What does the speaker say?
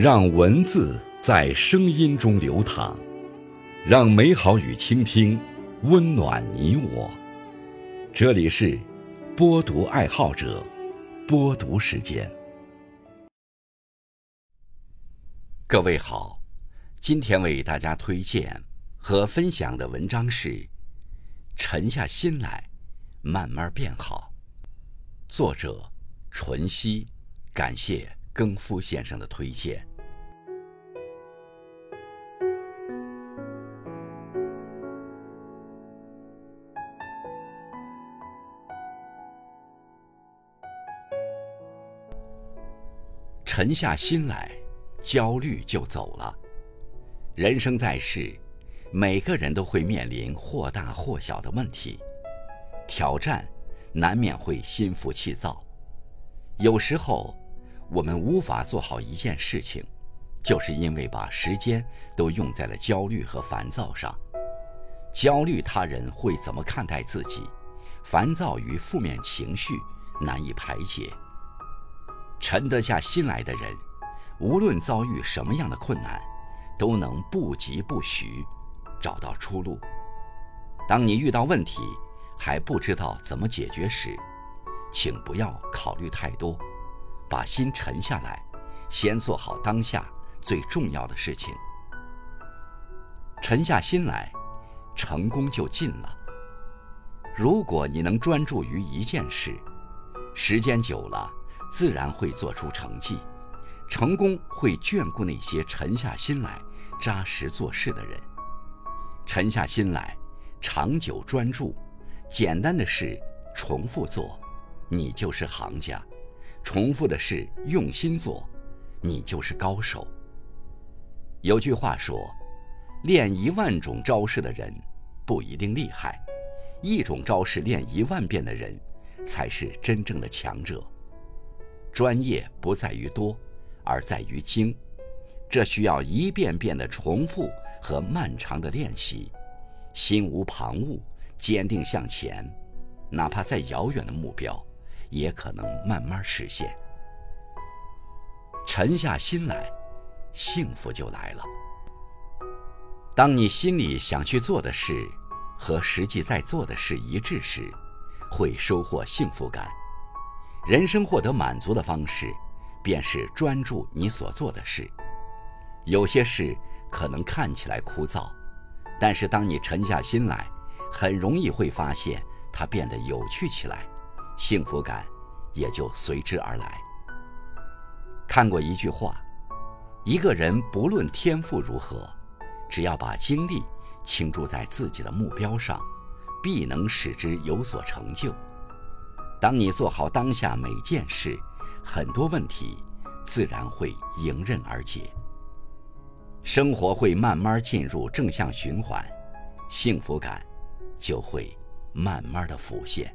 让文字在声音中流淌，让美好与倾听温暖你我。这里是播读爱好者播读时间。各位好，今天为大家推荐和分享的文章是《沉下心来，慢慢变好》，作者纯熙，感谢。更夫先生的推荐。沉下心来，焦虑就走了。人生在世，每个人都会面临或大或小的问题，挑战难免会心浮气躁，有时候。我们无法做好一件事情，就是因为把时间都用在了焦虑和烦躁上。焦虑他人会怎么看待自己，烦躁与负面情绪难以排解。沉得下心来的人，无论遭遇什么样的困难，都能不疾不徐，找到出路。当你遇到问题还不知道怎么解决时，请不要考虑太多。把心沉下来，先做好当下最重要的事情。沉下心来，成功就近了。如果你能专注于一件事，时间久了，自然会做出成绩。成功会眷顾那些沉下心来、扎实做事的人。沉下心来，长久专注，简单的事重复做，你就是行家。重复的事用心做，你就是高手。有句话说：“练一万种招式的人不一定厉害，一种招式练一万遍的人才是真正的强者。”专业不在于多，而在于精。这需要一遍遍的重复和漫长的练习。心无旁骛，坚定向前，哪怕再遥远的目标。也可能慢慢实现。沉下心来，幸福就来了。当你心里想去做的事和实际在做的事一致时，会收获幸福感。人生获得满足的方式，便是专注你所做的事。有些事可能看起来枯燥，但是当你沉下心来，很容易会发现它变得有趣起来。幸福感也就随之而来。看过一句话：一个人不论天赋如何，只要把精力倾注在自己的目标上，必能使之有所成就。当你做好当下每件事，很多问题自然会迎刃而解。生活会慢慢进入正向循环，幸福感就会慢慢的浮现。